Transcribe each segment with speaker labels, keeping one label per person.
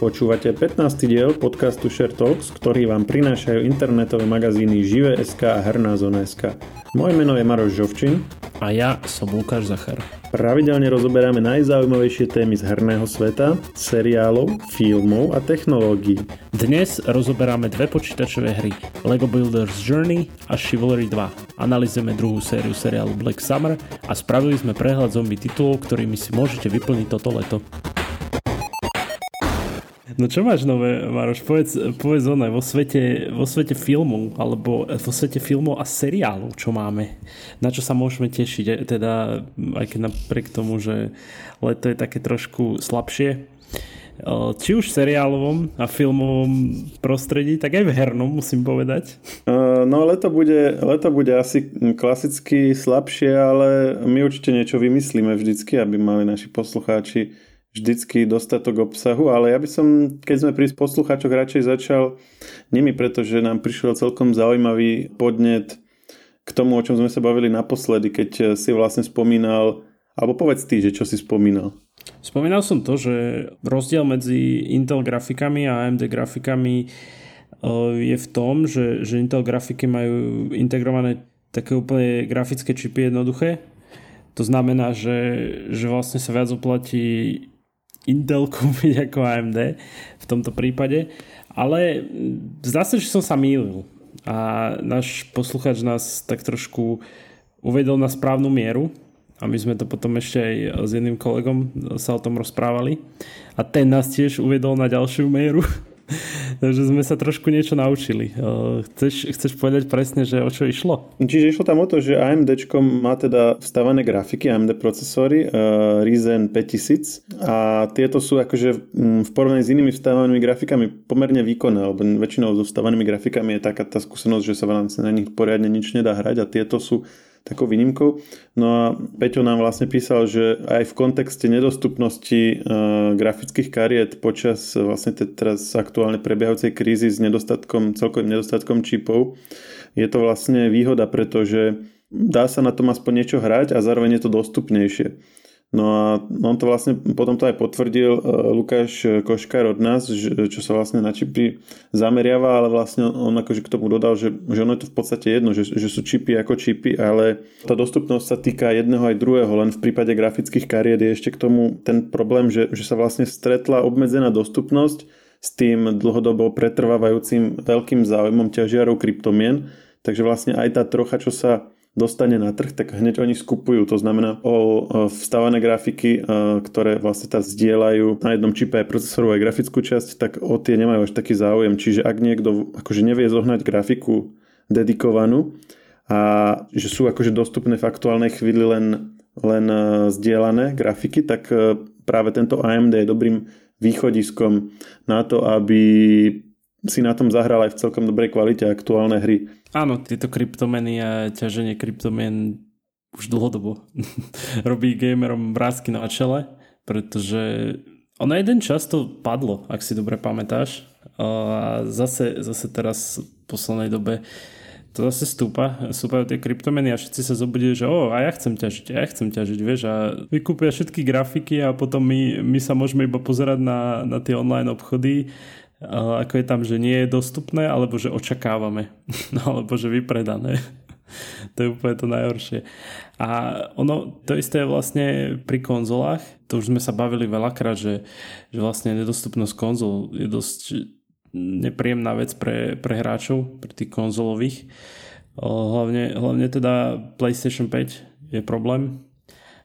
Speaker 1: Počúvate 15. diel podcastu Share Talks, ktorý vám prinášajú internetové magazíny Žive.sk a Herná zona.sk. Moje meno je Maroš Žovčin.
Speaker 2: A ja som Lukáš Zachar.
Speaker 1: Pravidelne rozoberáme najzaujímavejšie témy z herného sveta, seriálov, filmov a technológií.
Speaker 2: Dnes rozoberáme dve počítačové hry LEGO Builders Journey a Chivalry 2. Analizujeme druhú sériu seriálu Black Summer a spravili sme prehľad zombie titulov, ktorými si môžete vyplniť toto leto. No čo máš nové, Maroš? Povedz, povedz ono, vo svete, vo svete filmu, alebo vo svete filmov a seriálov, čo máme. Na čo sa môžeme tešiť, e, teda aj keď napriek tomu, že leto je také trošku slabšie, e, či už v seriálovom a filmovom prostredí, tak aj v hernom musím povedať.
Speaker 1: No leto bude, leto bude asi klasicky slabšie, ale my určite niečo vymyslíme vždycky, aby mali naši poslucháči vždycky dostatok obsahu, ale ja by som, keď sme pri poslucháčoch radšej začal nimi, pretože nám prišiel celkom zaujímavý podnet k tomu, o čom sme sa bavili naposledy, keď si vlastne spomínal, alebo povedz ty, že čo si spomínal.
Speaker 2: Spomínal som to, že rozdiel medzi Intel grafikami a AMD grafikami e, je v tom, že, že Intel grafiky majú integrované také úplne grafické čipy jednoduché. To znamená, že, že vlastne sa viac oplatí Intel kúpiť ako AMD v tomto prípade, ale zdá sa, že som sa mýlil. A náš posluchač nás tak trošku uvedol na správnu mieru. A my sme to potom ešte aj s jedným kolegom sa o tom rozprávali. A ten nás tiež uvedol na ďalšiu mieru Takže sme sa trošku niečo naučili. Chceš, chceš povedať presne, že o čo išlo?
Speaker 1: Čiže išlo tam o to, že AMD má teda vstavané grafiky, AMD procesory, uh, Ryzen 5000 a tieto sú akože v porovnaní s inými vstávanými grafikami pomerne výkonné, lebo väčšinou so vstávanými grafikami je taká tá skúsenosť, že sa vám na nich poriadne nič nedá hrať a tieto sú takou výnimkou. No a Peťo nám vlastne písal, že aj v kontexte nedostupnosti uh, grafických kariet počas uh, vlastne teraz aktuálne prebiehajúcej krízy s nedostatkom, celkovým nedostatkom čipov je to vlastne výhoda, pretože dá sa na tom aspoň niečo hrať a zároveň je to dostupnejšie. No a on to vlastne, potom to aj potvrdil uh, Lukáš Koškár od nás, že, čo sa vlastne na čipy zameriava, ale vlastne on akože k tomu dodal, že, že ono je to v podstate jedno, že, že sú čipy ako čipy, ale tá dostupnosť sa týka jedného aj druhého, len v prípade grafických kariet je ešte k tomu ten problém, že, že sa vlastne stretla obmedzená dostupnosť s tým dlhodobo pretrvávajúcim veľkým záujmom ťažiarov kryptomien, takže vlastne aj tá trocha, čo sa dostane na trh, tak hneď oni skupujú. To znamená o vstávané grafiky, ktoré vlastne tá zdieľajú na jednom čipe aj procesoru aj grafickú časť, tak o tie nemajú až taký záujem. Čiže ak niekto akože nevie zohnať grafiku dedikovanú a že sú akože dostupné v aktuálnej chvíli len, len zdieľané grafiky, tak práve tento AMD je dobrým východiskom na to, aby si na tom zahral aj v celkom dobrej kvalite aktuálne hry.
Speaker 2: Áno, tieto kryptomeny a ťaženie kryptomien už dlhodobo robí gamerom vrázky na čele, pretože ono jeden čas to padlo, ak si dobre pamätáš. A zase, zase teraz v poslednej dobe to zase stúpa, stúpajú tie kryptomeny a všetci sa zobudia, že o, a ja chcem ťažiť, a ja chcem ťažiť, vieš, a vykúpia všetky grafiky a potom my, my sa môžeme iba pozerať na, na tie online obchody ako je tam, že nie je dostupné, alebo že očakávame, no, alebo že vypredané. to je úplne to najhoršie. A ono, to isté je vlastne pri konzolách, to už sme sa bavili veľakrát, že, že vlastne nedostupnosť konzol je dosť nepríjemná vec pre, pre hráčov, pre tých konzolových. Hlavne, hlavne teda PlayStation 5 je problém,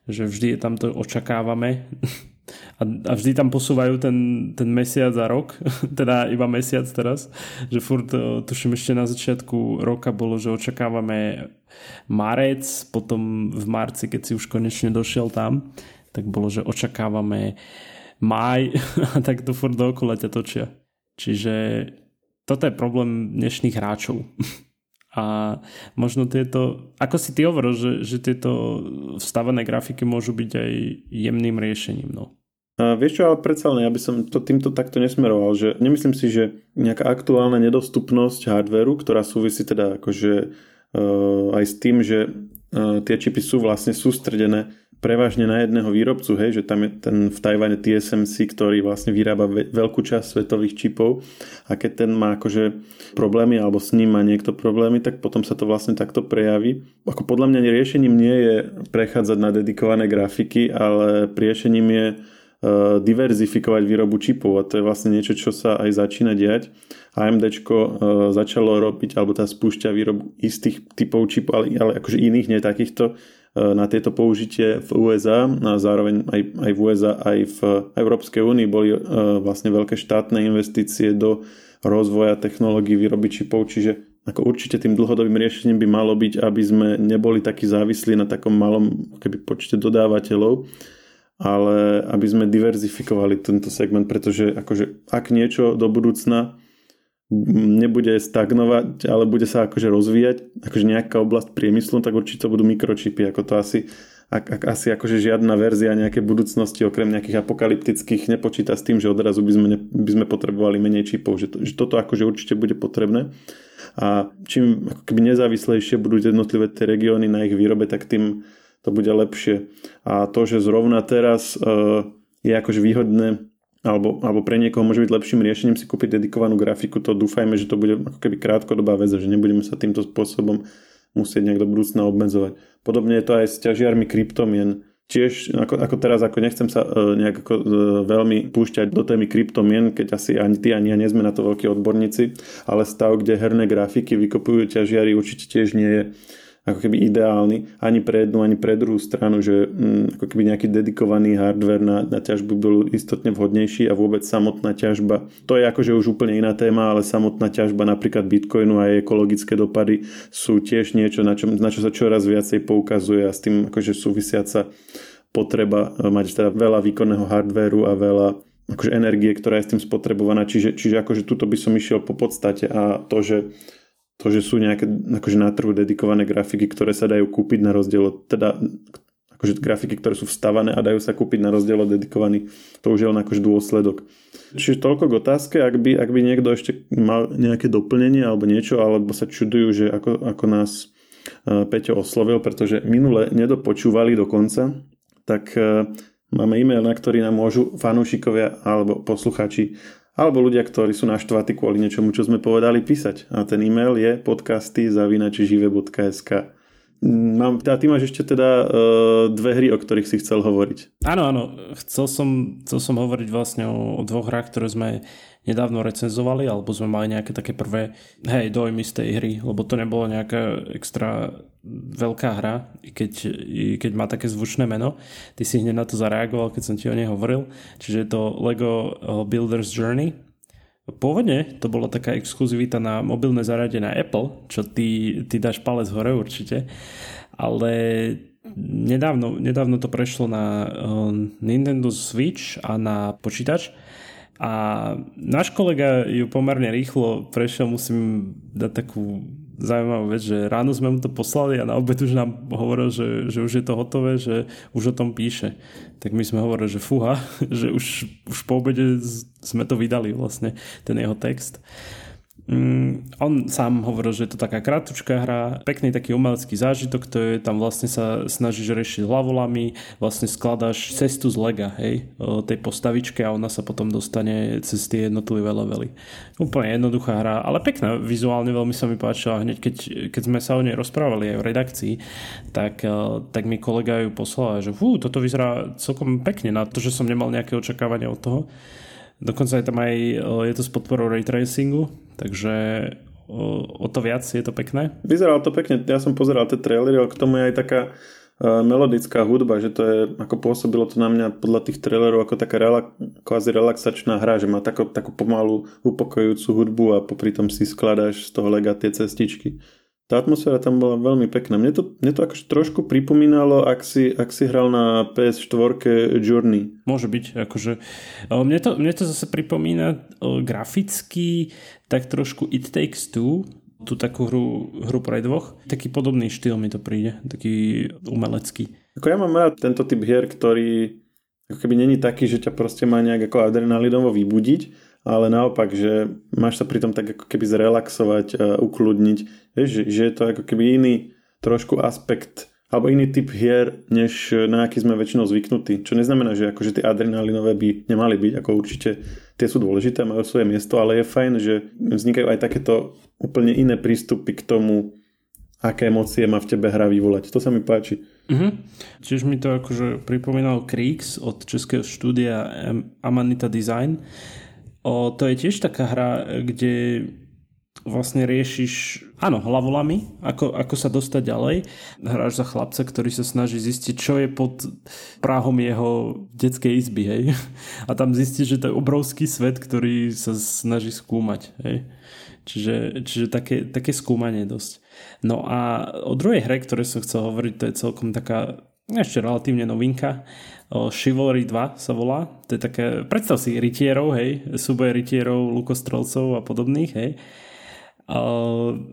Speaker 2: že vždy je tam to očakávame a, a vždy tam posúvajú ten, ten mesiac a rok, teda iba mesiac teraz, že furt e, tuším ešte na začiatku roka bolo, že očakávame marec, potom v marci, keď si už konečne došiel tam, tak bolo, že očakávame maj a tak to furt dookola ťa točia. Čiže toto je problém dnešných hráčov. A možno tieto, ako si ty hovoril, že, že tieto vstavené grafiky môžu byť aj jemným riešením. No.
Speaker 1: A vieš čo, ale predsa len, ja som to týmto takto nesmeroval, že nemyslím si, že nejaká aktuálna nedostupnosť hardveru, ktorá súvisí teda akože uh, aj s tým, že uh, tie čipy sú vlastne sústredené prevažne na jedného výrobcu, hej, že tam je ten v Tajvane TSMC, ktorý vlastne vyrába veľkú časť svetových čipov a keď ten má akože problémy alebo s ním má niekto problémy, tak potom sa to vlastne takto prejaví. Ako podľa mňa riešením nie je prechádzať na dedikované grafiky, ale riešením je diverzifikovať výrobu čipov a to je vlastne niečo, čo sa aj začína diať. AMD e, začalo robiť, alebo tá spúšťa výrobu istých typov čipov, ale, ale akože iných, nie takýchto, na tieto použitie v USA a. Zároveň aj, aj v USA, aj v Európskej únii boli e, vlastne veľké štátne investície do rozvoja technológií výroby čipov, čiže ako určite tým dlhodobým riešením by malo byť, aby sme neboli takí závislí na takom malom keby počte dodávateľov, ale aby sme diverzifikovali tento segment, pretože akože ak niečo do budúcna nebude stagnovať, ale bude sa akože rozvíjať, akože nejaká oblasť priemyslu, tak určite budú mikročipy, ako to asi, ak, ak asi akože žiadna verzia nejakej budúcnosti okrem nejakých apokalyptických nepočíta s tým, že odrazu by sme, ne, by sme potrebovali menej čipov, že, to, že toto akože určite bude potrebné. A čím ako keby nezávislejšie budú jednotlivé tie regióny na ich výrobe, tak tým to bude lepšie. A to, že zrovna teraz uh, je akože výhodné alebo, alebo pre niekoho môže byť lepším riešením si kúpiť dedikovanú grafiku, to dúfajme, že to bude ako keby krátkodobá vec, že nebudeme sa týmto spôsobom musieť nejak do budúcna obmedzovať. Podobne je to aj s ťažiarmi kryptomien. Tiež, ako, ako teraz, ako nechcem sa uh, nejak ako, uh, veľmi púšťať do témy kryptomien, keď asi ani ty, ani ja nie sme na to veľkí odborníci, ale stav, kde herné grafiky vykopujú ťažiary, určite tiež nie je ako keby ideálny ani pre jednu, ani pre druhú stranu, že mm, ako keby nejaký dedikovaný hardware na, na ťažbu bol istotne vhodnejší a vôbec samotná ťažba. To je akože už úplne iná téma, ale samotná ťažba napríklad Bitcoinu a jej ekologické dopady sú tiež niečo, na čo, na čo sa čoraz viacej poukazuje a s tým akože súvisiaca potreba e, mať teda veľa výkonného hardwareu a veľa akože energie, ktorá je s tým spotrebovaná. Čiže, čiže akože tuto by som išiel po podstate a to, že to, že sú nejaké akože na trhu dedikované grafiky, ktoré sa dajú kúpiť na rozdiel od, teda akože grafiky, ktoré sú vstavané a dajú sa kúpiť na rozdiel od dedikovaných, to už je len akože dôsledok. Čiže toľko k otázke, ak by, ak by niekto ešte mal nejaké doplnenie alebo niečo, alebo sa čudujú, že ako, ako nás uh, Peťo oslovil, pretože minule nedopočúvali do konca, tak uh, máme e-mail, na ktorý nám môžu fanúšikovia alebo posluchači alebo ľudia, ktorí sú naštvatí kvôli niečomu, čo sme povedali, písať. A ten e-mail je podcasty zavinačižive.sk Mám, a ty máš ešte teda uh, dve hry, o ktorých si chcel hovoriť.
Speaker 2: Áno, áno. Chcel som, chcel som hovoriť vlastne o, o dvoch hrách, ktoré sme nedávno recenzovali, alebo sme mali nejaké také prvé hej, dojmy z tej hry, lebo to nebolo nejaká extra veľká hra, i keď, i keď má také zvučné meno. Ty si hneď na to zareagoval, keď som ti o nej hovoril. Čiže je to Lego eh, Builder's Journey. Pôvodne to bola taká exkluzivita na mobilné zariadenie Apple, čo ty, ty dáš palec hore určite, ale nedávno, nedávno to prešlo na uh, Nintendo Switch a na počítač a náš kolega ju pomerne rýchlo prešiel, musím dať takú zaujímavú vec, že ráno sme mu to poslali a na obed už nám hovoril, že, že už je to hotové, že už o tom píše. Tak my sme hovorili, že fúha, že už, už po obede sme to vydali vlastne, ten jeho text. Mm, on sám hovoril, že je to taká kratučká hra, pekný taký umelecký zážitok, to je tam vlastne sa snažíš riešiť hlavolami, vlastne skladáš cestu z lega, hej, tej postavičke a ona sa potom dostane cez tie jednotlivé levely. Úplne jednoduchá hra, ale pekná, vizuálne veľmi sa mi páčila. Hneď keď, keď sme sa o nej rozprávali aj v redakcii, tak, tak mi kolega ju poslal, že fú, toto vyzerá celkom pekne na to, že som nemal nejaké očakávania od toho. Dokonca je tam aj, je to s podporou ray tracingu, takže o, o to viac je to pekné.
Speaker 1: Vyzeralo to pekne, ja som pozeral tie trailery, k tomu je aj taká uh, melodická hudba, že to je, ako pôsobilo to na mňa podľa tých trailerov ako taká relak, kvázi relaxačná hra, že má takú, takú pomalú upokojujúcu hudbu a popri tom si skladáš z toho lega tie cestičky tá atmosféra tam bola veľmi pekná. Mne to, mne to akože trošku pripomínalo, ak si, ak si hral na PS4 Journey.
Speaker 2: Môže byť, akože. Mne to, mne to zase pripomína graficky tak trošku It Takes Two, tú takú hru, hru pre dvoch. Taký podobný štýl mi to príde, taký umelecký.
Speaker 1: Ako ja mám rád tento typ hier, ktorý ako keby není taký, že ťa proste má nejak ako adrenalinovo vybudiť, ale naopak, že máš sa pri tom tak ako keby zrelaxovať, ukludniť, vieš, že, že je to ako keby iný trošku aspekt alebo iný typ hier, než na aký sme väčšinou zvyknutí. Čo neznamená, že akože tie adrenalinové by nemali byť, ako určite tie sú dôležité, majú svoje miesto, ale je fajn, že vznikajú aj takéto úplne iné prístupy k tomu, aké emócie má v tebe hra vyvolať. To sa mi páči.
Speaker 2: Mm-hmm. Čiže mi to akože pripomínal Kriegs od českého štúdia Amanita Design. O, to je tiež taká hra, kde vlastne riešiš, áno, hlavolami, ako, ako sa dostať ďalej. Hráš za chlapca, ktorý sa snaží zistiť, čo je pod práhom jeho detskej izby, hej. A tam zistíš, že to je obrovský svet, ktorý sa snaží skúmať, hej. Čiže, čiže také, také skúmanie dosť. No a o druhej hre, ktoré som chcel hovoriť, to je celkom taká ešte relatívne novinka. Chivalry 2 sa volá. To je také, predstav si rytierov, hej, súboje rytierov, lukostrelcov a podobných, hej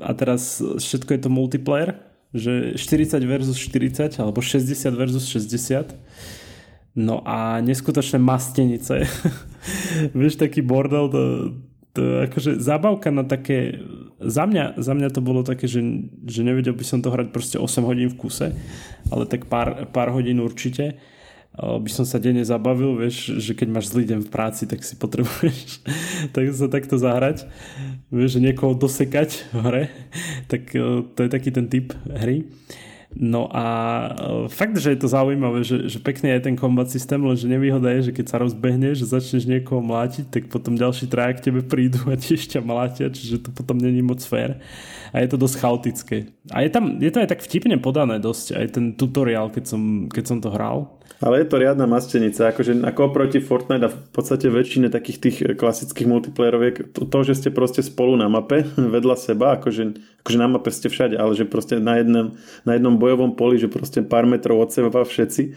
Speaker 2: a teraz všetko je to multiplayer, že 40 versus 40 alebo 60 versus 60. No a neskutočné mastenice. Vieš, taký bordel, to, to akože zábavka na také... Za mňa, za mňa to bolo také, že, že nevedel by som to hrať proste 8 hodín v kuse, ale tak pár, pár hodín určite by som sa denne zabavil, vieš, že keď máš zlý deň v práci, tak si potrebuješ tak sa takto zahrať, vieš, že niekoho dosekať v hre, tak e, to je taký ten typ hry. No a e, fakt, že je to zaujímavé, že, že pekný je ten kombat systém, lenže nevýhoda je, že keď sa rozbehneš, že začneš niekoho mlátiť, tak potom ďalší traja k tebe prídu a tiež ťa mlátia, čiže to potom není moc fér. A je to dosť chaotické. A je, tam, je to aj tak vtipne podané dosť, aj ten tutoriál, keď som, keď som to hral.
Speaker 1: Ale je to riadna mastenica, akože ako oproti Fortnite a v podstate väčšine takých tých klasických multiplayeroviek, to, to, že ste proste spolu na mape, vedľa seba, akože, akože na mape ste všade, ale že proste na jednom, na jednom bojovom poli, že proste pár metrov od seba všetci,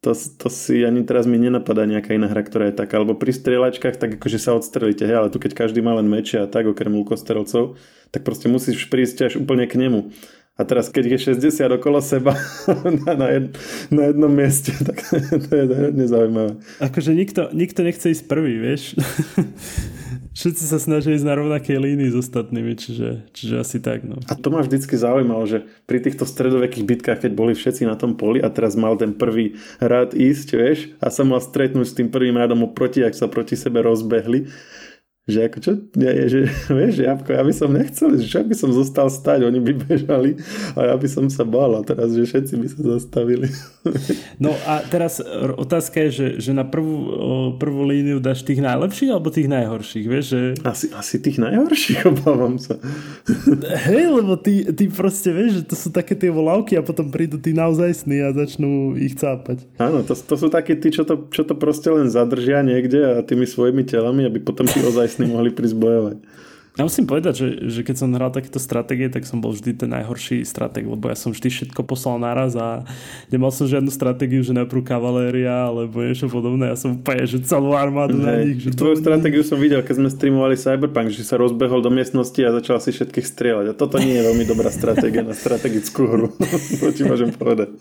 Speaker 1: to, to si ani teraz mi nenapadá nejaká iná hra, ktorá je taká. Alebo pri strieľačkách, tak akože sa odstrelíte, hej, ale tu keď každý má len meče a tak, okrem lukostrelcov, tak proste musíš prísť až úplne k nemu. A teraz, keď je 60 okolo seba na, na, jed, na jednom mieste, tak to je hodne zaujímavé.
Speaker 2: Akože nikto, nikto nechce ísť prvý, vieš. Všetci sa snažia ísť na rovnakej línii s ostatnými, čiže, čiže asi tak. No.
Speaker 1: A to ma vždycky zaujímalo, že pri týchto stredovekých bitkách, keď boli všetci na tom poli a teraz mal ten prvý rád ísť, vieš, a sa mal stretnúť s tým prvým rádom oproti, ak sa proti sebe rozbehli, že ako čo, ja, že, vieš, ja, ja by som nechcel, že čo by som zostal stať, oni by bežali a ja by som sa bál a teraz, že všetci by sa zastavili.
Speaker 2: No a teraz otázka je, že, že na prvú, prvú líniu dáš tých najlepších alebo tých najhorších, vieš, že...
Speaker 1: Asi, asi tých najhorších, obávam sa.
Speaker 2: Hej, lebo ty, ty proste vieš, že to sú také tie volávky a potom prídu tí naozajstní a začnú ich cápať.
Speaker 1: Áno, to, to sú takí tí, čo to, čo to proste len zadržia niekde a tými svojimi telami, aby potom tí ozajstní vlastne mohli prísť bojovať.
Speaker 2: Ja musím povedať, že, že keď som hral takéto stratégie, tak som bol vždy ten najhorší stratég, lebo ja som vždy všetko poslal naraz a nemal som žiadnu stratégiu, že najprv kavaléria alebo niečo podobné. Ja som úplne, že celú armádu hey, na nich. Že
Speaker 1: tvoju to... stratégiu som videl, keď sme streamovali Cyberpunk, že sa rozbehol do miestnosti a začal si všetkých strieľať. A toto nie je veľmi dobrá stratégia na strategickú hru. to ti môžem povedať.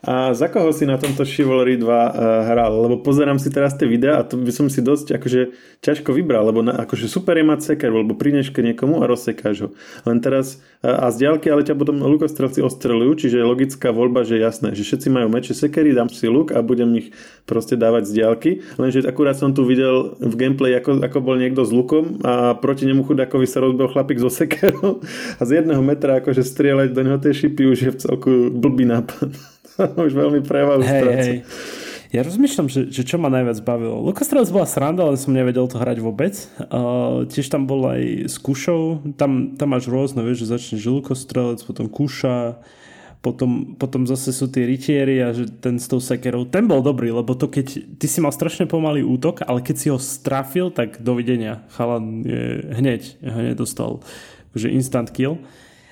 Speaker 1: A za koho si na tomto Chivalry 2 uh, eh, hral? Lebo pozerám si teraz tie videá a to by som si dosť akože ťažko vybral, lebo na, akože super je mať seker, lebo prineš k niekomu a rozsekáš ho. Len teraz uh, a z diaľky, ale ťa potom lukostrelci ostrelujú, čiže je logická voľba, že jasné, že všetci majú meče sekery, dám si luk a budem ich proste dávať z diaľky. Lenže akurát som tu videl v gameplay, ako, ako bol niekto s lukom a proti nemu chudákovi sa rozbil chlapík zo sekerou a z jedného metra akože strieľať do neho tie šipy už je v celku blbý nápad. už veľmi prevahu
Speaker 2: hej, hej. Ja rozmýšľam, že, že čo ma najviac bavilo. Lukostrelec bola sranda, ale som nevedel to hrať vôbec. Uh, tiež tam bol aj s kušou. Tam, tam máš rôzne, vieš, že začneš lukostrelec, potom kuša, potom, potom zase sú tie rytieri a že ten s tou sekerou, ten bol dobrý, lebo to keď, ty si mal strašne pomalý útok, ale keď si ho strafil, tak dovidenia. Chalan je hneď, hneď dostal akože instant kill.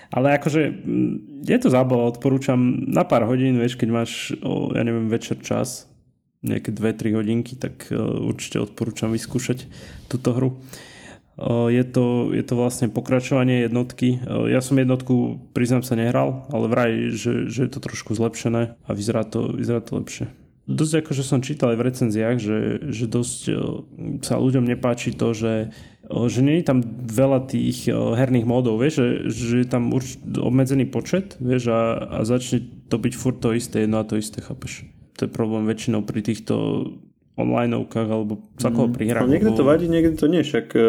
Speaker 2: Ale akože mm, je to zábava, odporúčam na pár hodín, vieš, keď máš, ja neviem, večer čas, nejaké 2-3 hodinky, tak uh, určite odporúčam vyskúšať túto hru. Uh, je, to, je to vlastne pokračovanie jednotky. Uh, ja som jednotku, priznám sa, nehral, ale vraj, že, že je to trošku zlepšené a vyzerá to, vyzerá to lepšie. Dosť ako, že som čítal aj v recenziách, že, že dosť sa ľuďom nepáči to, že, že nie je tam veľa tých herných módov, vieš, že, že je tam urč, obmedzený počet, vieš, a, a začne to byť furt to isté, jedno a to isté, chápeš? To je problém väčšinou pri týchto onlineovkách alebo celkovo mm. pri hrách.
Speaker 1: No, niekde to vadí, niekde to nie, však uh,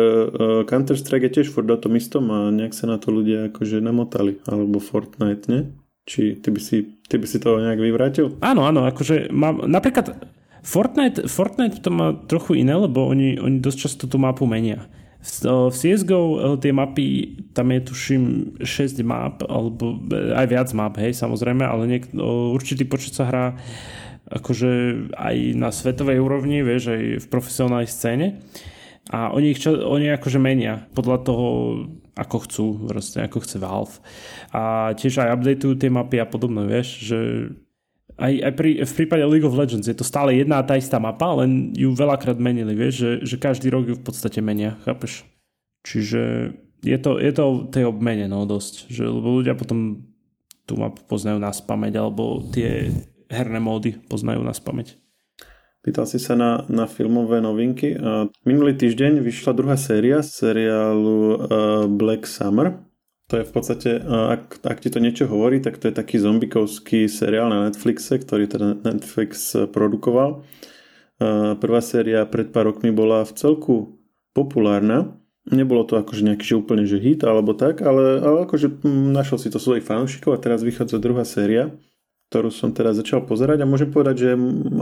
Speaker 1: Counter-Strike je tiež furt o tom istom a nejak sa na to ľudia akože namotali, alebo Fortnite, nie? Či ty by si, ty by si to nejak vyvrátil?
Speaker 2: Áno, áno, akože mám, napríklad Fortnite, Fortnite to má trochu iné, lebo oni, oni dosť často tú mapu menia. V CSGO tie mapy, tam je tuším 6 map, alebo aj viac map, hej, samozrejme, ale niek- určitý počet sa hrá akože aj na svetovej úrovni, vieš, aj v profesionálnej scéne. A oni, ich čo, oni akože menia podľa toho, ako chcú, vlastne ako chce Valve. A tiež aj updateujú tie mapy a podobné, vieš, že aj, aj pri, v prípade League of Legends je to stále jedna a tá istá mapa, len ju veľakrát menili, vieš, že, že každý rok ju v podstate menia, chápeš? Čiže je to, je to tej obmene, no dosť, že lebo ľudia potom tú mapu poznajú na spameť, alebo tie herné módy poznajú na spameť.
Speaker 1: Pýtal si sa na, na filmové novinky. Minulý týždeň vyšla druhá séria seriálu Black Summer. To je v podstate, ak, ak ti to niečo hovorí, tak to je taký zombikovský seriál na Netflixe, ktorý teda Netflix produkoval. Prvá séria pred pár rokmi bola v celku populárna. Nebolo to akože nejaký že úplne že hit alebo tak, ale, ale akože našiel si to svojich fanúšikov a teraz vychádza druhá séria ktorú som teraz začal pozerať a môžem povedať, že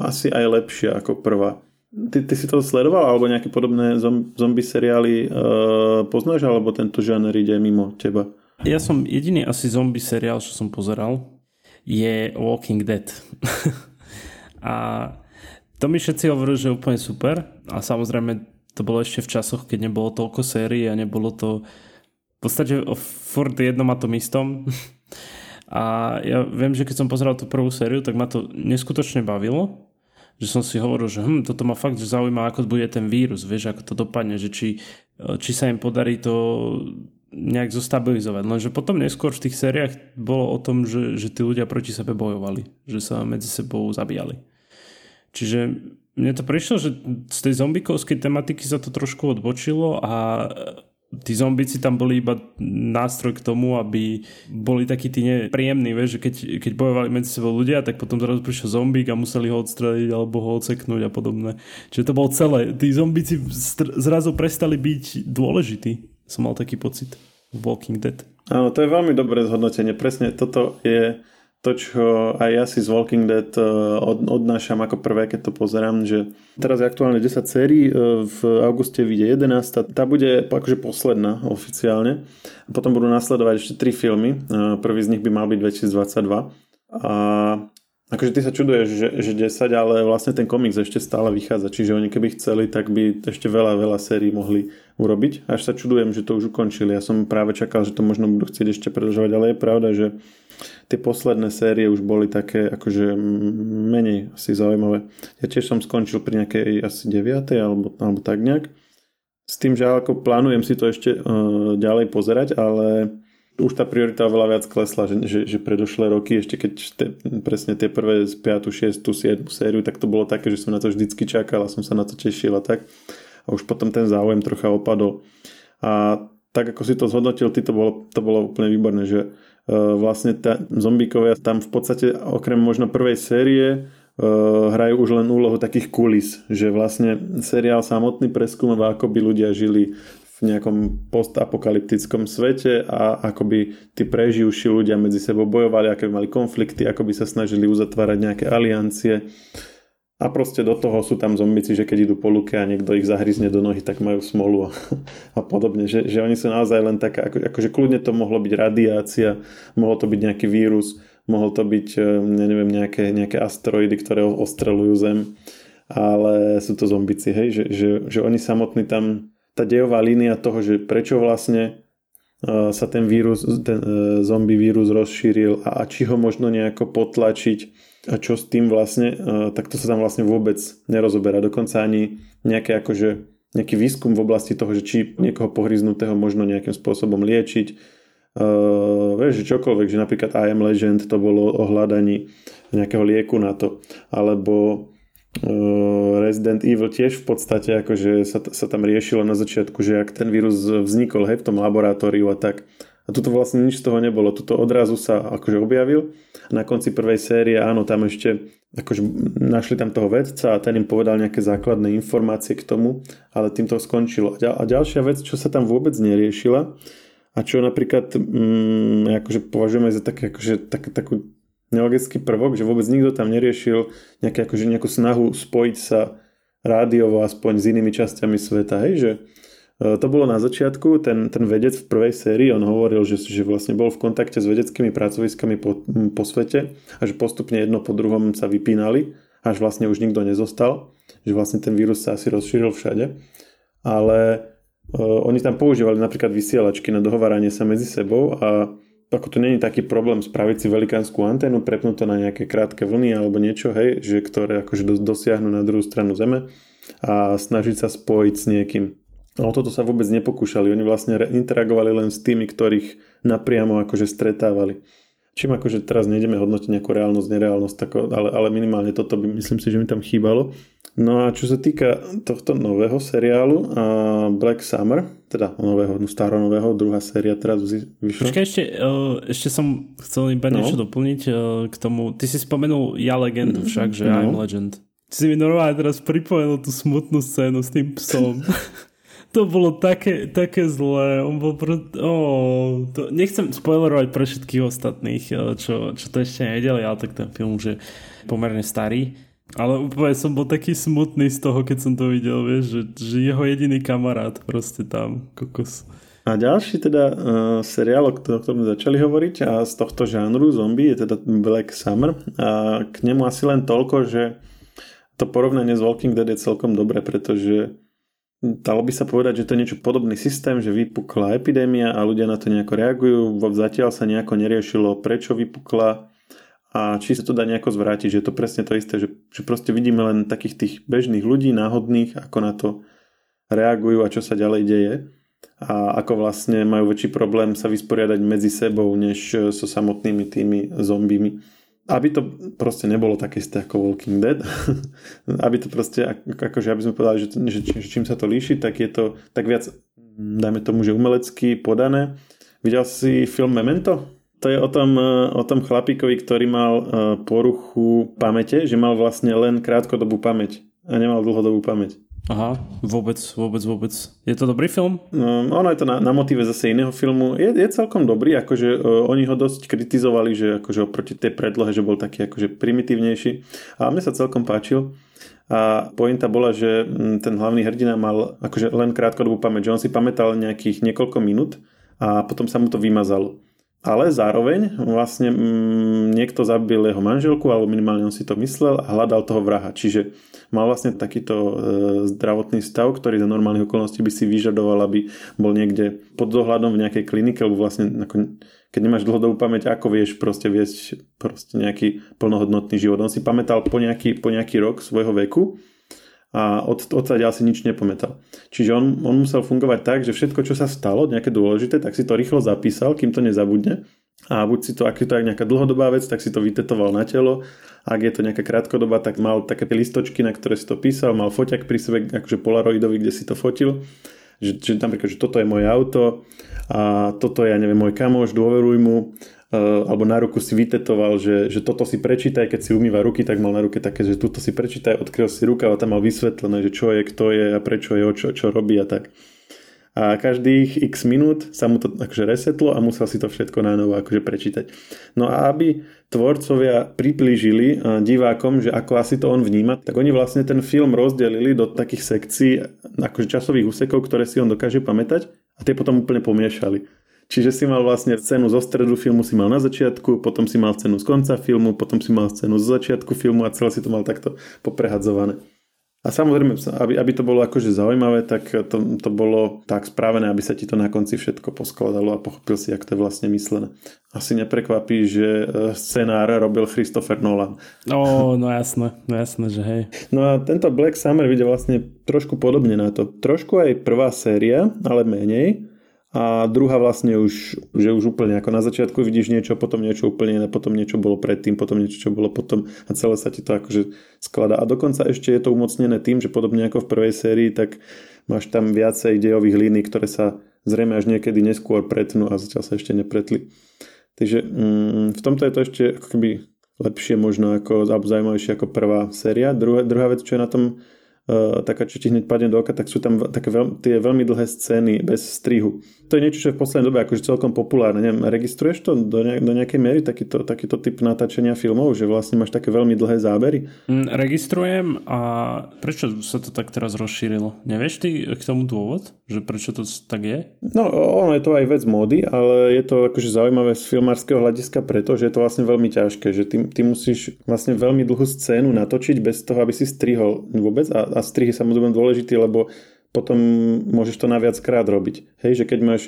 Speaker 1: asi aj lepšia ako prvá. Ty, ty si to sledoval alebo nejaké podobné zombie seriály uh, poznáš alebo tento žáner ide mimo teba?
Speaker 2: Ja som jediný asi zombie seriál, čo som pozeral je Walking Dead. a to mi všetci hovorili, že je úplne super a samozrejme to bolo ešte v časoch, keď nebolo toľko sérií a nebolo to v podstate furt jednom a tom istom. A ja viem, že keď som pozeral tú prvú sériu, tak ma to neskutočne bavilo. Že som si hovoril, že hm, toto ma fakt že zaujíma, ako bude ten vírus, vieš, ako to dopadne, že či, či sa im podarí to nejak zostabilizovať. Lenže potom neskôr v tých sériách bolo o tom, že, že tí ľudia proti sebe bojovali, že sa medzi sebou zabíjali. Čiže mne to prišlo, že z tej zombikovskej tematiky sa to trošku odbočilo a tí zombici tam boli iba nástroj k tomu, aby boli takí tí nepríjemní, vieš, že keď, keď bojovali medzi sebou ľudia, tak potom zrazu prišiel zombík a museli ho odstreliť alebo ho odseknúť a podobné. Čiže to bolo celé. Tí zombici zrazu prestali byť dôležití. Som mal taký pocit. Walking Dead.
Speaker 1: Áno, to je veľmi dobré zhodnotenie. Presne toto je to, čo aj ja si z Walking Dead e, od, odnášam ako prvé, keď to pozerám, že teraz je aktuálne 10 sérií, e, v auguste vyjde 11, tá, bude akože posledná oficiálne. Potom budú nasledovať ešte 3 filmy, e, prvý z nich by mal byť 2022. A akože ty sa čuduješ, že, že 10, ale vlastne ten komiks ešte stále vychádza, čiže oni keby chceli, tak by ešte veľa, veľa sérií mohli urobiť. Až sa čudujem, že to už ukončili. Ja som práve čakal, že to možno budú chcieť ešte predlžovať, ale je pravda, že tie posledné série už boli také akože menej asi zaujímavé. Ja tiež som skončil pri nejakej asi 9. alebo, alebo tak nejak. S tým, že ako plánujem si to ešte uh, ďalej pozerať, ale už tá priorita veľa viac klesla, že, že, že predošlé roky, ešte keď te, presne tie prvé z 5., 6., 7. sériu, tak to bolo také, že som na to vždycky čakal a som sa na to tešil a tak. A už potom ten záujem trocha opadol. A tak ako si to zhodnotil, ty to bolo, to bolo úplne výborné, že vlastne tá, zombíkovia tam v podstate okrem možno prvej série e, hrajú už len úlohu takých kulis, že vlastne seriál samotný preskúmava, ako by ľudia žili v nejakom postapokalyptickom svete a ako by tí preživší ľudia medzi sebou bojovali, aké by mali konflikty, ako by sa snažili uzatvárať nejaké aliancie a proste do toho sú tam zombici, že keď idú po luke a niekto ich zahryzne do nohy, tak majú smolu a, a podobne. Že, že oni sú naozaj len taká, ako, akože kľudne to mohlo byť radiácia, mohlo to byť nejaký vírus, mohol to byť, ja e, neviem, nejaké, nejaké asteroidy, ktoré ostrelujú Zem, ale sú to zombici, hej, že, že, že oni samotní tam, tá dejová línia toho, že prečo vlastne sa ten vírus, ten e, zombie vírus rozšíril a, a či ho možno nejako potlačiť, a čo s tým vlastne, e, tak to sa tam vlastne vôbec nerozoberá. Dokonca ani nejaké akože nejaký výskum v oblasti toho, že či niekoho pohryznutého možno nejakým spôsobom liečiť. Uh, vieš, že čokoľvek, že napríklad I am Legend to bolo o hľadaní nejakého lieku na to, alebo Resident Evil tiež v podstate akože sa, sa tam riešilo na začiatku, že ak ten vírus vznikol hej, v tom laboratóriu a tak. A tuto vlastne nič z toho nebolo. Tuto odrazu sa akože objavil. Na konci prvej série, áno, tam ešte akože našli tam toho vedca a ten im povedal nejaké základné informácie k tomu, ale tým to skončilo. A ďalšia vec, čo sa tam vôbec neriešila a čo napríklad mm, akože považujeme za také, akože, tak, takú nelogický prvok, že vôbec nikto tam neriešil nejaké, akože nejakú snahu spojiť sa rádiovo aspoň s inými časťami sveta, hej, že e, to bolo na začiatku, ten, ten vedec v prvej sérii, on hovoril, že, že vlastne bol v kontakte s vedeckými pracoviskami po, po svete a že postupne jedno po druhom sa vypínali, až vlastne už nikto nezostal, že vlastne ten vírus sa asi rozšíril všade. Ale uh, oni tam používali napríklad vysielačky na dohováranie sa medzi sebou a ako to není taký problém spraviť si velikánsku anténu, prepnúť to na nejaké krátke vlny alebo niečo, hej, že ktoré akože dosiahnu na druhú stranu Zeme a snažiť sa spojiť s niekým. O toto sa vôbec nepokúšali. Oni vlastne interagovali len s tými, ktorých napriamo akože stretávali. Čím akože teraz nejdeme hodnotiť nejakú reálnosť, nereálnosť, tako, ale, ale minimálne toto by myslím si, že mi tam chýbalo. No a čo sa týka tohto nového seriálu uh, Black Summer, teda nového, no staronového, druhá séria teraz vyšla.
Speaker 2: Počkaj, ešte, uh, ešte som chcel iba no. niečo doplniť uh, k tomu. Ty si spomenul Ja legendu však, že no. I'm Legend. Ty si mi normálne teraz pripomenul tú smutnú scénu s tým psom. to bolo také, také zlé. On bol pro... oh, to... Nechcem spoilerovať pre všetkých ostatných, čo, čo to ešte nevedeli, ale tak ten film už je pomerne starý. Ale úplne som bol taký smutný z toho, keď som to videl, vieš, že, že jeho jediný kamarát proste tam, kokos.
Speaker 1: A ďalší teda uh, seriál, o ktorom začali hovoriť a z tohto žánru zombie je teda Black Summer a k nemu asi len toľko, že to porovnanie s Walking Dead je celkom dobré, pretože dalo by sa povedať, že to je niečo podobný systém, že vypukla epidémia a ľudia na to nejako reagujú. Zatiaľ sa nejako neriešilo, prečo vypukla a či sa to dá nejako zvrátiť, že je to presne to isté, že, že proste vidíme len takých tých bežných ľudí, náhodných, ako na to reagujú a čo sa ďalej deje a ako vlastne majú väčší problém sa vysporiadať medzi sebou, než so samotnými tými zombími. Aby to proste nebolo také isté ako Walking Dead, aby to proste, akože aby sme povedali, že, že, že čím sa to líši, tak je to tak viac, dajme tomu, že umelecky podané. Videl si film Memento? To je o tom, e, o tom chlapíkovi, ktorý mal e, poruchu pamäte, že mal vlastne len krátkodobú pamäť a nemal dlhodobú pamäť.
Speaker 2: Aha, vôbec, vôbec, vôbec. Je to dobrý film?
Speaker 1: No, ono je to na, na motíve zase iného filmu. Je, je celkom dobrý, akože uh, oni ho dosť kritizovali, že akože oproti tej predlohe, že bol taký akože primitívnejší. A mne sa celkom páčil. A pointa bola, že ten hlavný hrdina mal akože len krátkodobú pamäť, že on si pamätal nejakých niekoľko minút a potom sa mu to vymazalo ale zároveň vlastne mm, niekto zabil jeho manželku, alebo minimálne on si to myslel a hľadal toho vraha. Čiže mal vlastne takýto e, zdravotný stav, ktorý za normálnych okolností by si vyžadoval, aby bol niekde pod dohľadom v nejakej klinike, lebo vlastne ako, keď nemáš dlhodobú pamäť, ako vieš proste viesť proste nejaký plnohodnotný život. On si pamätal po nejaký, po nejaký rok svojho veku a od, odsaď asi nič nepamätal. Čiže on, on musel fungovať tak, že všetko, čo sa stalo, nejaké dôležité, tak si to rýchlo zapísal, kým to nezabudne. A buď si to, ak je to nejaká dlhodobá vec, tak si to vytetoval na telo. Ak je to nejaká krátkodobá, tak mal také listočky, na ktoré si to písal, mal foťak pri sebe, akože polaroidový, kde si to fotil. Že, že napríklad, že toto je moje auto a toto je, ja neviem, môj kamoš, dôveruj mu alebo na ruku si vytetoval, že, že toto si prečítaj, keď si umýva ruky, tak mal na ruke také, že toto si prečítaj, odkryl si ruka a tam mal vysvetlené, že čo je, kto je a prečo je, čo, čo robí a tak. A každých x minút sa mu to akože resetlo a musel si to všetko na novo akože prečítať. No a aby tvorcovia priplížili eh, divákom, že ako asi to on vníma, tak oni vlastne ten film rozdelili do takých sekcií, akože časových úsekov, ktoré si on dokáže pamätať a tie potom úplne pomiešali. Čiže si mal vlastne scénu zo stredu filmu si mal na začiatku, potom si mal scénu z konca filmu, potom si mal scénu zo začiatku filmu a celé si to mal takto poprehadzované. A samozrejme, aby, aby to bolo akože zaujímavé, tak to, to bolo tak spravené, aby sa ti to na konci všetko poskladalo a pochopil si, jak to je vlastne myslené. Asi neprekvapí, že e, scenár robil Christopher Nolan.
Speaker 2: No, no jasné, no jasné, že hej.
Speaker 1: No a tento Black Summer vidie vlastne trošku podobne na to. Trošku aj prvá séria, ale menej a druhá vlastne už, že už úplne ako na začiatku vidíš niečo, potom niečo úplne iné, potom niečo bolo predtým, potom niečo, čo bolo potom a celé sa ti to akože skladá. A dokonca ešte je to umocnené tým, že podobne ako v prvej sérii, tak máš tam viacej dejových línií, ktoré sa zrejme až niekedy neskôr pretnú a zatiaľ sa ešte nepretli. Takže mm, v tomto je to ešte ako keby lepšie možno ako, alebo zaujímavejšie ako prvá séria. Druhá, druhá vec, čo je na tom taká, čo ti hneď padne do oka, tak sú tam také veľ, tie veľmi dlhé scény bez strihu. To je niečo, čo je v poslednej dobe akože celkom populárne. Neviem, registruješ to do, ne, do nejakej miery, takýto, takýto typ natáčania filmov, že vlastne máš také veľmi dlhé zábery?
Speaker 2: Mm, registrujem a prečo sa to tak teraz rozšírilo? Nevieš ty k tomu dôvod? Že prečo to tak je?
Speaker 1: No, ono je to aj vec módy, ale je to akože zaujímavé z filmárskeho hľadiska preto, že je to vlastne veľmi ťažké, že ty, ty musíš vlastne veľmi dlhú scénu natočiť bez toho, aby si strihol vôbec a, a strihy samozrejme dôležitý, lebo potom môžeš to na viac krát robiť. Hej, že keď máš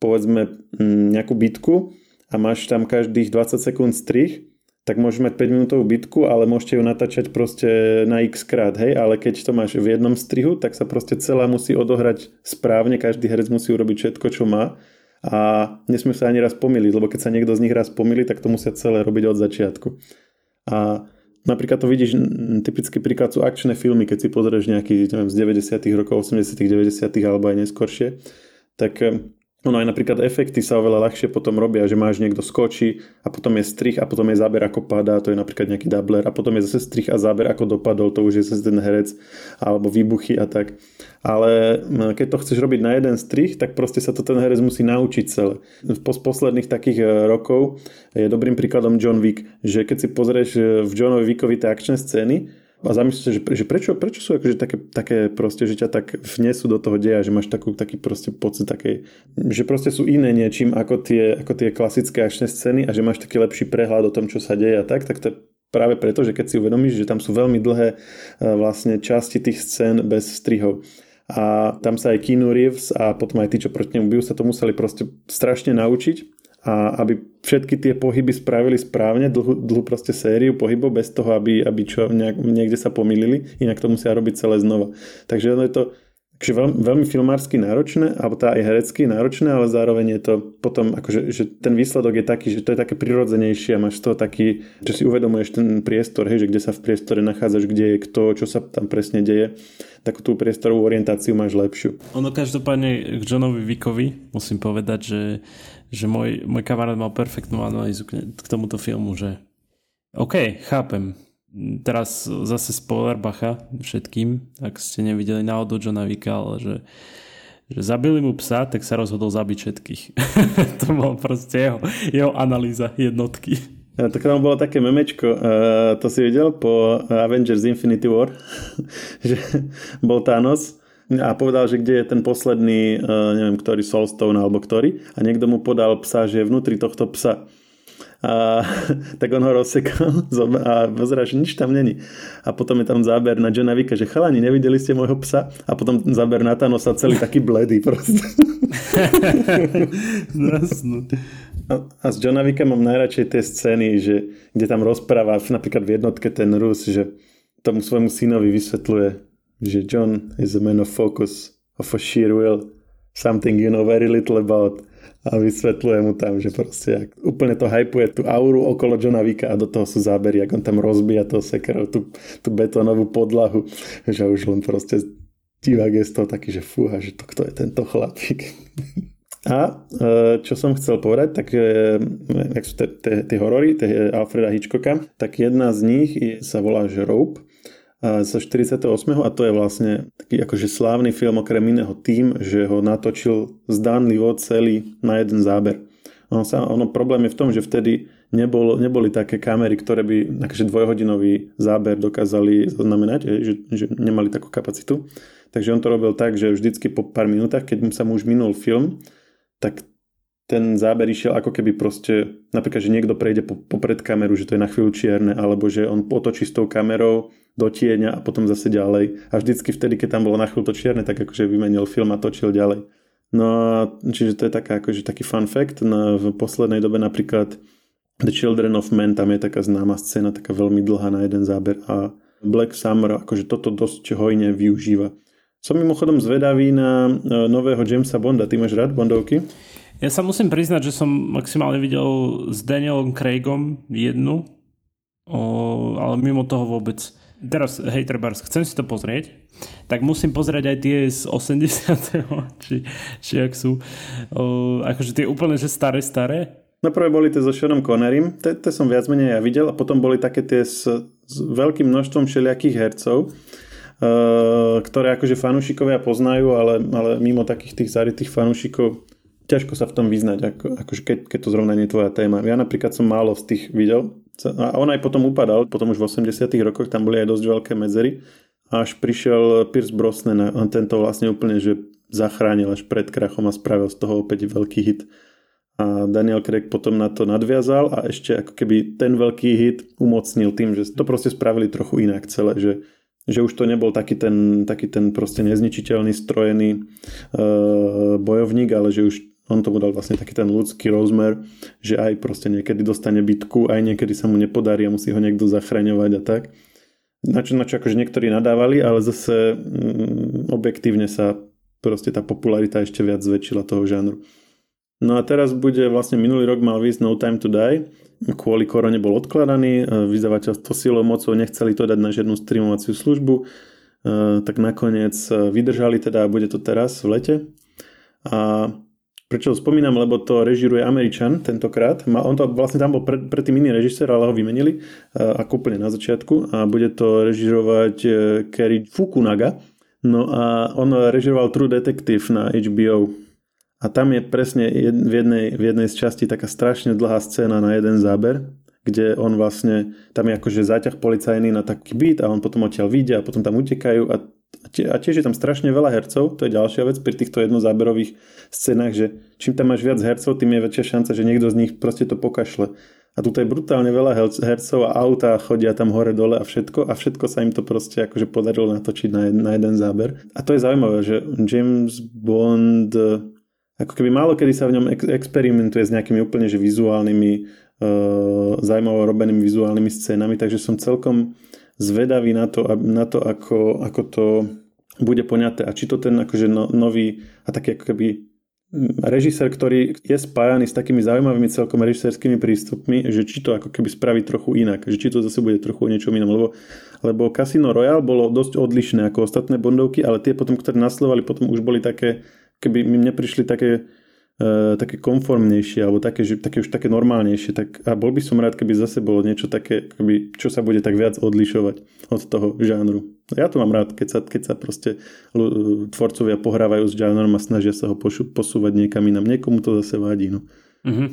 Speaker 1: povedzme mm, nejakú bitku a máš tam každých 20 sekúnd strih, tak môžeš mať 5 minútovú bitku, ale môžete ju natáčať proste na x krát, hej, ale keď to máš v jednom strihu, tak sa proste celá musí odohrať správne, každý herec musí urobiť všetko, čo má a nesmie sa ani raz pomýliť, lebo keď sa niekto z nich raz pomýli, tak to musia celé robiť od začiatku. A Napríklad to vidíš, typický príklad sú akčné filmy, keď si pozrieš nejaký neviem, z 90 rokov, 80 90 alebo aj neskôršie, tak ono aj napríklad efekty sa oveľa ľahšie potom robia, že máš niekto skočí a potom je strich a potom je záber ako padá, to je napríklad nejaký doubler a potom je zase strich a záber ako dopadol, to už je zase ten herec alebo výbuchy a tak. Ale keď to chceš robiť na jeden strich, tak proste sa to ten herec musí naučiť celé. Z posledných takých e, rokov je dobrým príkladom John Wick, že keď si pozrieš e, v Johnovi Wickovi tie akčné scény, a zamyslíte, že, že prečo, prečo sú akože také, také proste, že ťa tak vnesú do toho deja, že máš takú, taký proste pocit takej, že proste sú iné niečím ako tie, ako tie klasické akčné scény a že máš taký lepší prehľad o tom, čo sa deje a tak, tak to práve preto, že keď si uvedomíš, že tam sú veľmi dlhé e, vlastne časti tých scén bez strihov a tam sa aj Keanu Reeves a potom aj tí, čo proti nemu bijú, sa to museli proste strašne naučiť a aby všetky tie pohyby spravili správne, dlhú, dlhú proste sériu pohybov bez toho, aby, aby čo nejak, niekde sa pomýlili, inak to musia robiť celé znova. Takže ono je to takže veľmi, veľmi filmársky náročné, alebo tá aj herecky náročné, ale zároveň je to potom, akože, že ten výsledok je taký, že to je také prirodzenejšie a máš to taký, že si uvedomuješ ten priestor, hej, že kde sa v priestore nachádzaš, kde je kto, čo sa tam presne deje, takú tú priestorovú orientáciu máš lepšiu.
Speaker 2: Ono každopádne k Johnovi Vickovi musím povedať, že že môj, môj kamarát mal perfektnú analýzu k, k tomuto filmu, že OK, chápem. Teraz zase spoiler bacha všetkým, ak ste nevideli náhodou Johna Vicka, ale že, že zabili mu psa, tak sa rozhodol zabiť všetkých. to bol proste jeho, jeho analýza jednotky.
Speaker 1: Ja, tak tam bolo také memečko, uh, to si videl po Avengers Infinity War, že bol Thanos a povedal, že kde je ten posledný, uh, neviem, ktorý Soulstone alebo ktorý a niekto mu podal psa, že je vnútri tohto psa. A, tak on ho rozsekal a pozerá, že nič tam není. A potom je tam záber na Johna Vicka, že chalani, nevideli ste môjho psa? A potom záber na Thanosa celý taký bledý proste. a, a z Johna Vicka mám najradšej tie scény, že, kde tam rozpráva napríklad v jednotke ten Rus, že tomu svojmu synovi vysvetľuje, že John is a man of focus, of a sheer will, something you know very little about a vysvetľuje mu tam, že proste jak, úplne to hypuje tú auru okolo Johna Vicka a do toho sú zábery, ako on tam rozbíja toho sekerov, tú, tú betónovú podlahu, že už len proste divák je z toho taký, že fúha, že to kto je tento chlapík. A e, čo som chcel povedať, tak e, jak sú tie horory, tie Alfreda Hitchcocka, tak jedna z nich sa volá že Rope zo 48. a to je vlastne taký akože slávny film okrem iného tým, že ho natočil zdánlivo celý na jeden záber. Ono, sa, ono problém je v tom, že vtedy nebol, neboli také kamery, ktoré by akože dvojhodinový záber dokázali zaznamenať, že, že nemali takú kapacitu. Takže on to robil tak, že vždycky po pár minútach, keď sa mu už minul film, tak ten záber išiel ako keby proste, napríklad, že niekto prejde po, popred kameru, že to je na chvíľu čierne, alebo že on potočí s tou kamerou do tieňa a potom zase ďalej. A vždycky vtedy, keď tam bolo na chvíľu to čierne, tak akože vymenil film a točil ďalej. No a čiže to je taká, akože taký fun fact. No, v poslednej dobe napríklad The Children of Men, tam je taká známa scéna, taká veľmi dlhá na jeden záber a Black Summer akože toto dosť hojne využíva. Som mimochodom zvedavý na nového Jamesa Bonda. Ty máš rád Bondovky?
Speaker 2: Ja sa musím priznať, že som maximálne videl s Danielom Craigom jednu, o, ale mimo toho vôbec. Teraz, hej, trebárs, chcem si to pozrieť, tak musím pozrieť aj tie z 80. či, či ak sú. O, akože tie úplne, že staré, staré.
Speaker 1: No prvé boli tie so Seanom Connerym, tie som viac menej ja videl a potom boli také tie s, s veľkým množstvom všelijakých hercov Eh, ktoré akože fanúšikovia poznajú, ale, ale mimo takých tých zarytých fanúšikov ťažko sa v tom vyznať, ako, akože keď, keď to zrovna nie je tvoja téma. Ja napríklad som málo z tých videl a on aj potom upadal, potom už v 80 rokoch tam boli aj dosť veľké medzery až prišiel Pierce Brosnan a tento vlastne úplne, že zachránil až pred krachom a spravil z toho opäť veľký hit. A Daniel Craig potom na to nadviazal a ešte ako keby ten veľký hit umocnil tým, že to proste spravili trochu inak celé, že že už to nebol taký ten, taký ten proste nezničiteľný, strojený e, bojovník, ale že už on tomu dal vlastne taký ten ľudský rozmer, že aj proste niekedy dostane bitku, aj niekedy sa mu nepodarí a musí ho niekto zachraňovať a tak. Na čo, na čo akože niektorí nadávali, ale zase mm, objektívne sa proste tá popularita ešte viac zväčšila toho žánru. No a teraz bude vlastne minulý rok mal výsť No Time to Die, kvôli korone bol odkladaný, e, vydavateľstvo silou mocou nechceli to dať na žiadnu streamovaciu službu, e, tak nakoniec e, vydržali teda a bude to teraz v lete. A prečo ho spomínam, lebo to režiruje Američan tentokrát. On to vlastne tam bol pred, predtým iný režisér, ale ho vymenili ako úplne na začiatku a bude to režirovať Kerry Fukunaga. No a on režiroval True Detective na HBO a tam je presne v jednej, v jednej z častí taká strašne dlhá scéna na jeden záber, kde on vlastne, tam je akože záťah policajný na taký byt a on potom odtiaľ vyjde a potom tam utekajú a, a tiež je tam strašne veľa hercov, to je ďalšia vec pri týchto jednozáberových scénach, že čím tam máš viac hercov, tým je väčšia šanca, že niekto z nich proste to pokašle. A tu je brutálne veľa hercov a auta chodia tam hore dole a všetko a všetko sa im to proste akože podarilo natočiť na, jeden, na jeden záber. A to je zaujímavé, že James Bond ako keby málo kedy sa v ňom ex- experimentuje s nejakými úplne že vizuálnymi, uh, zaujímavo robenými vizuálnymi scénami, takže som celkom zvedavý na to, na to ako, ako to bude poňaté. A či to ten akože no, nový a taký ako keby mm, režisér, ktorý je spájaný s takými zaujímavými celkom režisérskými prístupmi, že či to ako keby spraví trochu inak, že či to zase bude trochu o niečom inom, lebo, lebo Casino Royale bolo dosť odlišné ako ostatné Bondovky, ale tie potom, ktoré nasledovali, potom už boli také keby mi neprišli také, uh, také konformnejšie alebo také, že, také už také normálnejšie, tak a bol by som rád, keby zase bolo niečo také, keby, čo sa bude tak viac odlišovať od toho žánru. Ja to mám rád, keď sa, keď sa proste tvorcovia pohrávajú s žánrom a snažia sa ho pošu, posúvať niekam inam. Niekomu to zase vadí. No.
Speaker 2: Mm-hmm.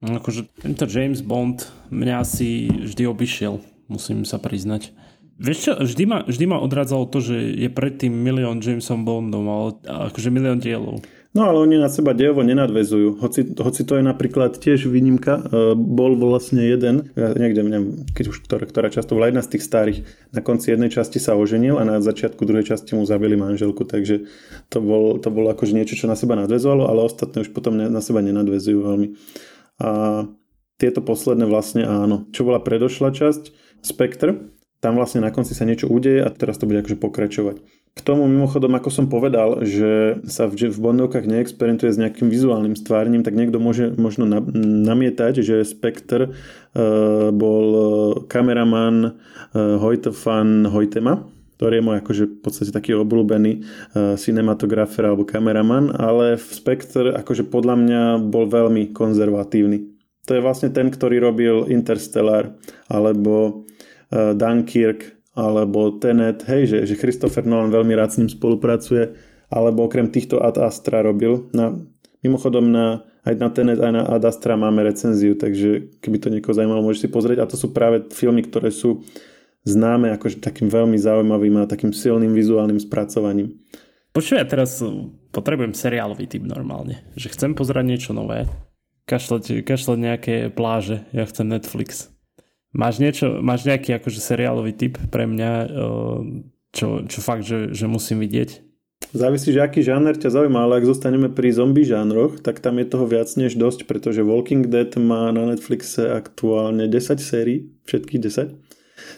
Speaker 2: Akože tento James Bond mňa asi vždy obišiel, musím sa priznať. Vieš čo, vždy ma, vždy ma odradzalo to, že je predtým milión Jamesom Bondom, ale akože milión dielov.
Speaker 1: No ale oni na seba dejovo nenadvezujú. Hoci, hoci to je napríklad tiež výnimka, uh, bol vlastne jeden, niekde, neviem, keď už ktorá, ktorá často bola jedna z tých starých, na konci jednej časti sa oženil a na začiatku druhej časti mu zabili manželku, takže to bol, to bolo akože niečo, čo na seba nadvezovalo, ale ostatné už potom na seba nenadvezujú veľmi. A tieto posledné vlastne áno. Čo bola predošla časť, Spectre, tam vlastne na konci sa niečo udeje a teraz to bude akože pokračovať. K tomu mimochodom, ako som povedal, že sa v, v Bondovkách neexperimentuje s nejakým vizuálnym stvárním, tak niekto môže možno na, namietať, že Spectre uh, bol e, kameraman uh, Hojtefan Hojtema, ktorý je môj akože v podstate taký obľúbený uh, cinematografer alebo kameraman, ale v Spectre akože podľa mňa bol veľmi konzervatívny. To je vlastne ten, ktorý robil Interstellar alebo Eh, Dunkirk alebo Tenet, hej, že, že Christopher Nolan veľmi rád s ním spolupracuje, alebo okrem týchto Ad Astra robil. Na, mimochodom na, aj na Tenet, aj na Ad Astra máme recenziu, takže keby to niekoho zaujímalo, môžeš si pozrieť. A to sú práve filmy, ktoré sú známe akože takým veľmi zaujímavým a takým silným vizuálnym spracovaním.
Speaker 2: Počuj, ja teraz potrebujem seriálový typ normálne. Že chcem pozerať niečo nové. Kašľať, kašľať nejaké pláže. Ja chcem Netflix. Máš, niečo, máš nejaký akože seriálový typ pre mňa, čo, čo fakt, že, že musím vidieť?
Speaker 1: Závisí, že aký žáner ťa zaujíma, ale ak zostaneme pri zombie žánroch, tak tam je toho viac než dosť, pretože Walking Dead má na Netflixe aktuálne 10 sérií, všetkých 10.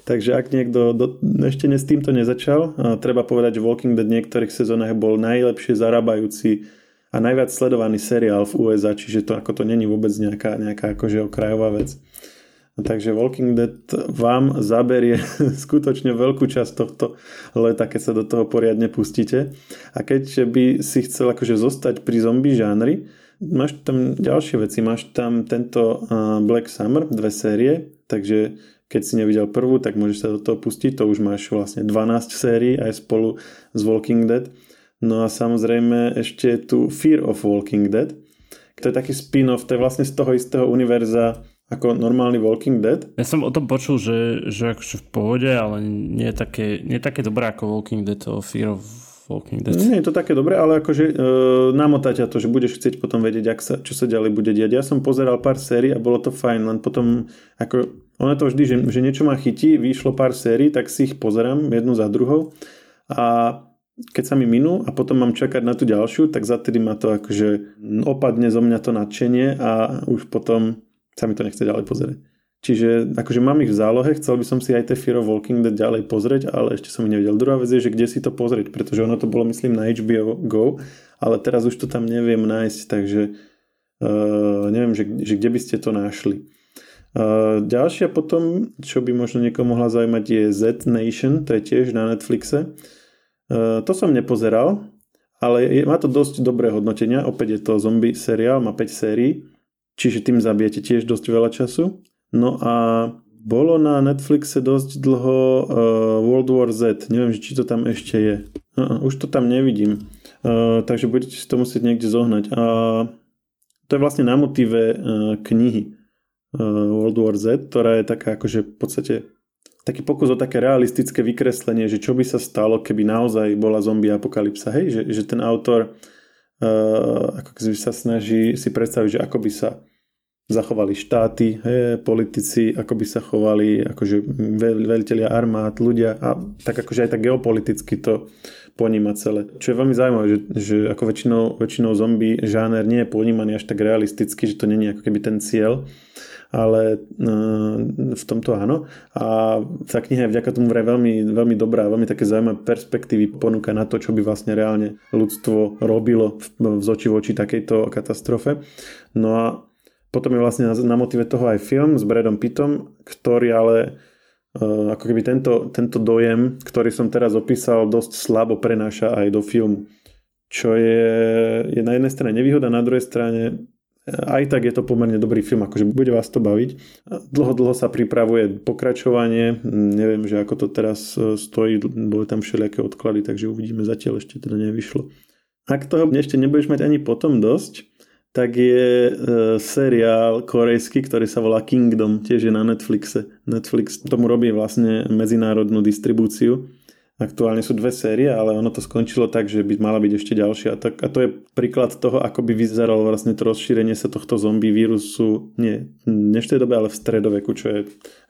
Speaker 1: Takže ak niekto do, ešte ne, s týmto nezačal, treba povedať, že Walking Dead v niektorých sezónach bol najlepšie zarábajúci a najviac sledovaný seriál v USA, čiže to ako to není vôbec nejaká, nejaká akože okrajová vec. Takže Walking Dead vám zaberie skutočne veľkú časť tohto leta, keď sa do toho poriadne pustíte. A keď by si chcel akože zostať pri zombie žánri, máš tam ďalšie veci. Máš tam tento Black Summer, dve série, takže keď si nevidel prvú, tak môžeš sa do toho pustiť. To už máš vlastne 12 sérií aj spolu s Walking Dead. No a samozrejme ešte tu Fear of Walking Dead, to je taký spin-off, to je vlastne z toho istého univerza ako normálny Walking Dead.
Speaker 2: Ja som o tom počul, že, že akože v pohode, ale nie je také, nie je také dobré ako Walking Dead o Fear of Walking Dead.
Speaker 1: Nie je to také dobré, ale akože e, namotá ťa to, že budeš chcieť potom vedieť, ak sa, čo sa ďalej bude diať. Ja som pozeral pár sérií a bolo to fajn, len potom ako, ono to vždy, že, že niečo ma chytí, vyšlo pár sérií, tak si ich pozerám jednu za druhou a keď sa mi minú a potom mám čakať na tú ďalšiu, tak za ma to akože opadne zo mňa to nadšenie a už potom sa mi to nechce ďalej pozerať. Čiže akože mám ich v zálohe, chcel by som si aj tie Fear of Walking Dead ďalej pozrieť, ale ešte som ich nevedel. Druhá vec je, že kde si to pozrieť, pretože ono to bolo myslím na HBO Go, ale teraz už to tam neviem nájsť, takže uh, neviem, že, že kde by ste to našli. Uh, ďalšia potom, čo by možno niekomu mohla zaujímať, je Z Nation, to je tiež na Netflixe. Uh, to som nepozeral, ale je, má to dosť dobré hodnotenia. Opäť je to zombie seriál, má 5 sérií čiže tým zabijete tiež dosť veľa času. No a bolo na Netflixe dosť dlho uh, World War Z. Neviem, či to tam ešte je. Uh, už to tam nevidím. Uh, takže budete si to musieť niekde zohnať. A to je vlastne na motíve uh, knihy uh, World War Z, ktorá je taká akože v podstate taký pokus o také realistické vykreslenie, že čo by sa stalo, keby naozaj bola zombie apokalypsa. Hej, že, že ten autor uh, ako sa snaží si predstaviť, že ako by sa zachovali štáty, politici, ako by sa chovali akože veliteľia armád, ľudia a tak akože aj tak geopoliticky to poníma celé. Čo je veľmi zaujímavé, že, že ako väčšinou, väčšinou zombie žáner nie je ponímaný až tak realisticky, že to není ako keby ten cieľ, ale uh, v tomto áno. A tá kniha je vďaka tomu vraj veľmi, veľmi dobrá, veľmi také zaujímavé perspektívy ponúka na to, čo by vlastne reálne ľudstvo robilo oči v oči takejto katastrofe. No a potom je vlastne na, na motive toho aj film s Bradom Pittom, ktorý ale uh, ako keby tento, tento dojem, ktorý som teraz opísal, dosť slabo prenáša aj do filmu. Čo je, je na jednej strane nevýhoda, na druhej strane aj tak je to pomerne dobrý film, akože bude vás to baviť. Dlho, dlho sa pripravuje pokračovanie, neviem, že ako to teraz e, stojí, boli tam všelijaké odklady, takže uvidíme, zatiaľ ešte teda nevyšlo. Ak toho ešte nebudeš mať ani potom dosť, tak je e, seriál korejský, ktorý sa volá Kingdom, tiež je na Netflixe. Netflix tomu robí vlastne medzinárodnú distribúciu Aktuálne sú dve série, ale ono to skončilo tak, že by mala byť ešte ďalšia. A, tak, a to je príklad toho, ako by vyzeralo vlastne to rozšírenie sa tohto zombie vírusu nie v dnešnej dobe, ale v stredoveku, čo je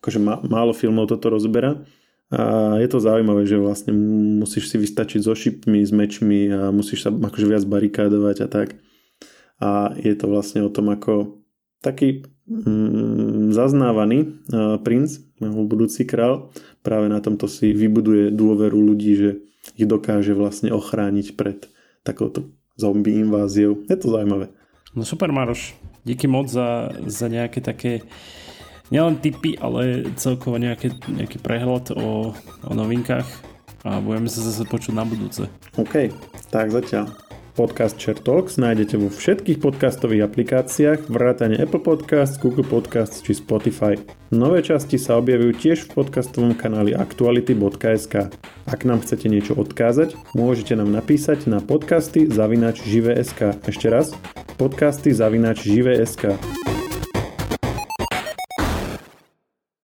Speaker 1: akože má, málo filmov toto rozbera. A je to zaujímavé, že vlastne musíš si vystačiť so šipmi, s mečmi a musíš sa akože viac barikádovať a tak. A je to vlastne o tom, ako taký mm, zaznávaný uh, princ, budúci král, práve na tomto si vybuduje dôveru ľudí, že ich dokáže vlastne ochrániť pred takouto zombie inváziou. Je to zaujímavé.
Speaker 2: No super Maroš, díky moc za, za nejaké také nielen tipy, ale celkovo nejaké, nejaký prehľad o, o novinkách a budeme sa zase počuť na budúce.
Speaker 1: OK, tak zatiaľ. Podcast Share Talks nájdete vo všetkých podcastových aplikáciách, vrátane Apple Podcasts, Google Podcasts či Spotify. Nové časti sa objavujú tiež v podcastovom kanáli aktuality.sk. Ak nám chcete niečo odkázať, môžete nám napísať na podcasty zavinač žive.sk. Ešte raz, podcasty zavinač žive.sk.